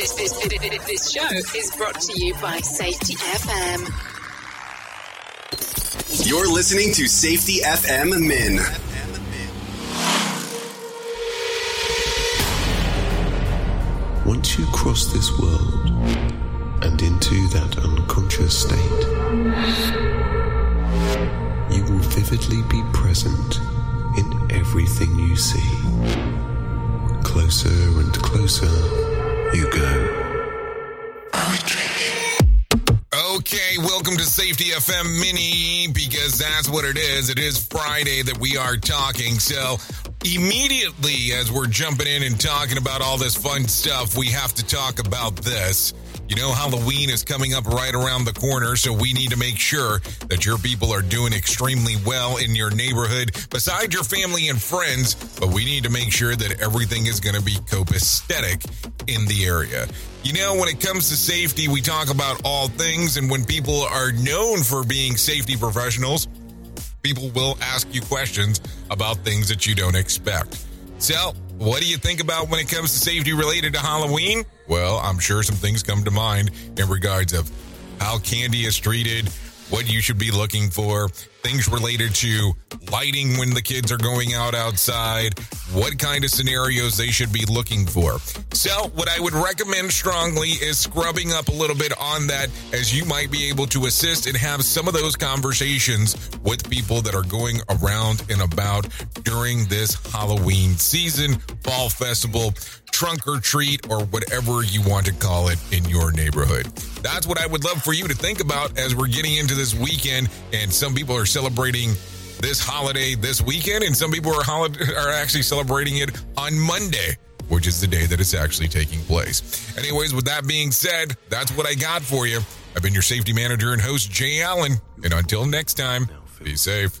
This, this, this, this show is brought to you by Safety FM. You're listening to Safety FM Mini. Once you cross this world and into that unconscious state, you will vividly be present in everything you see. Closer and closer you go. Okay, welcome to Safety FM Mini because that's what it is. It is Friday that we are talking. So, immediately as we're jumping in and talking about all this fun stuff, we have to talk about this. You know, Halloween is coming up right around the corner, so we need to make sure that your people are doing extremely well in your neighborhood, besides your family and friends. But we need to make sure that everything is going to be copacetic in the area. You know, when it comes to safety, we talk about all things, and when people are known for being safety professionals, people will ask you questions about things that you don't expect. So, what do you think about when it comes to safety related to Halloween? Well, I'm sure some things come to mind in regards of how candy is treated, what you should be looking for, things related to lighting when the kids are going out outside, what kind of scenarios they should be looking for. So, what I would recommend strongly is scrubbing up a little bit on that as you might be able to assist and have some of those conversations with people that are going around and about during this Halloween season, fall festival, trunk or treat, or whatever you want to call it in your neighborhood. That's what I would love for you to think about as we're getting into this weekend. And some people are celebrating this holiday this weekend, and some people are are actually celebrating it on Monday, which is the day that it's actually taking place. Anyways, with that being said, that's what I got for you. I've been your safety manager and host, Jay Allen. And until next time, be safe.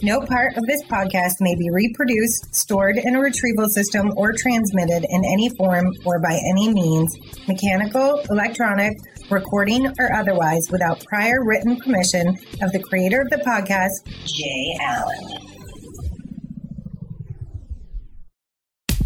No part of this podcast may be reproduced, stored in a retrieval system, or transmitted in any form or by any means, mechanical, electronic, recording, or otherwise, without prior written permission of the creator of the podcast, Jay Allen.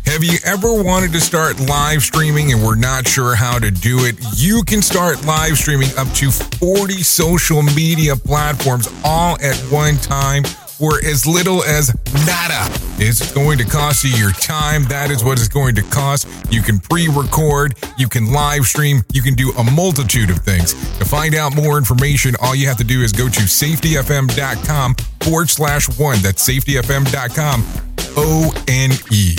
Have you ever wanted to start live streaming and were not sure how to do it? You can start live streaming up to 40 social media platforms all at one time for as little as nada. It's going to cost you your time. That is what it's going to cost. You can pre record, you can live stream, you can do a multitude of things. To find out more information, all you have to do is go to safetyfm.com forward slash one. That's safetyfm.com O N E.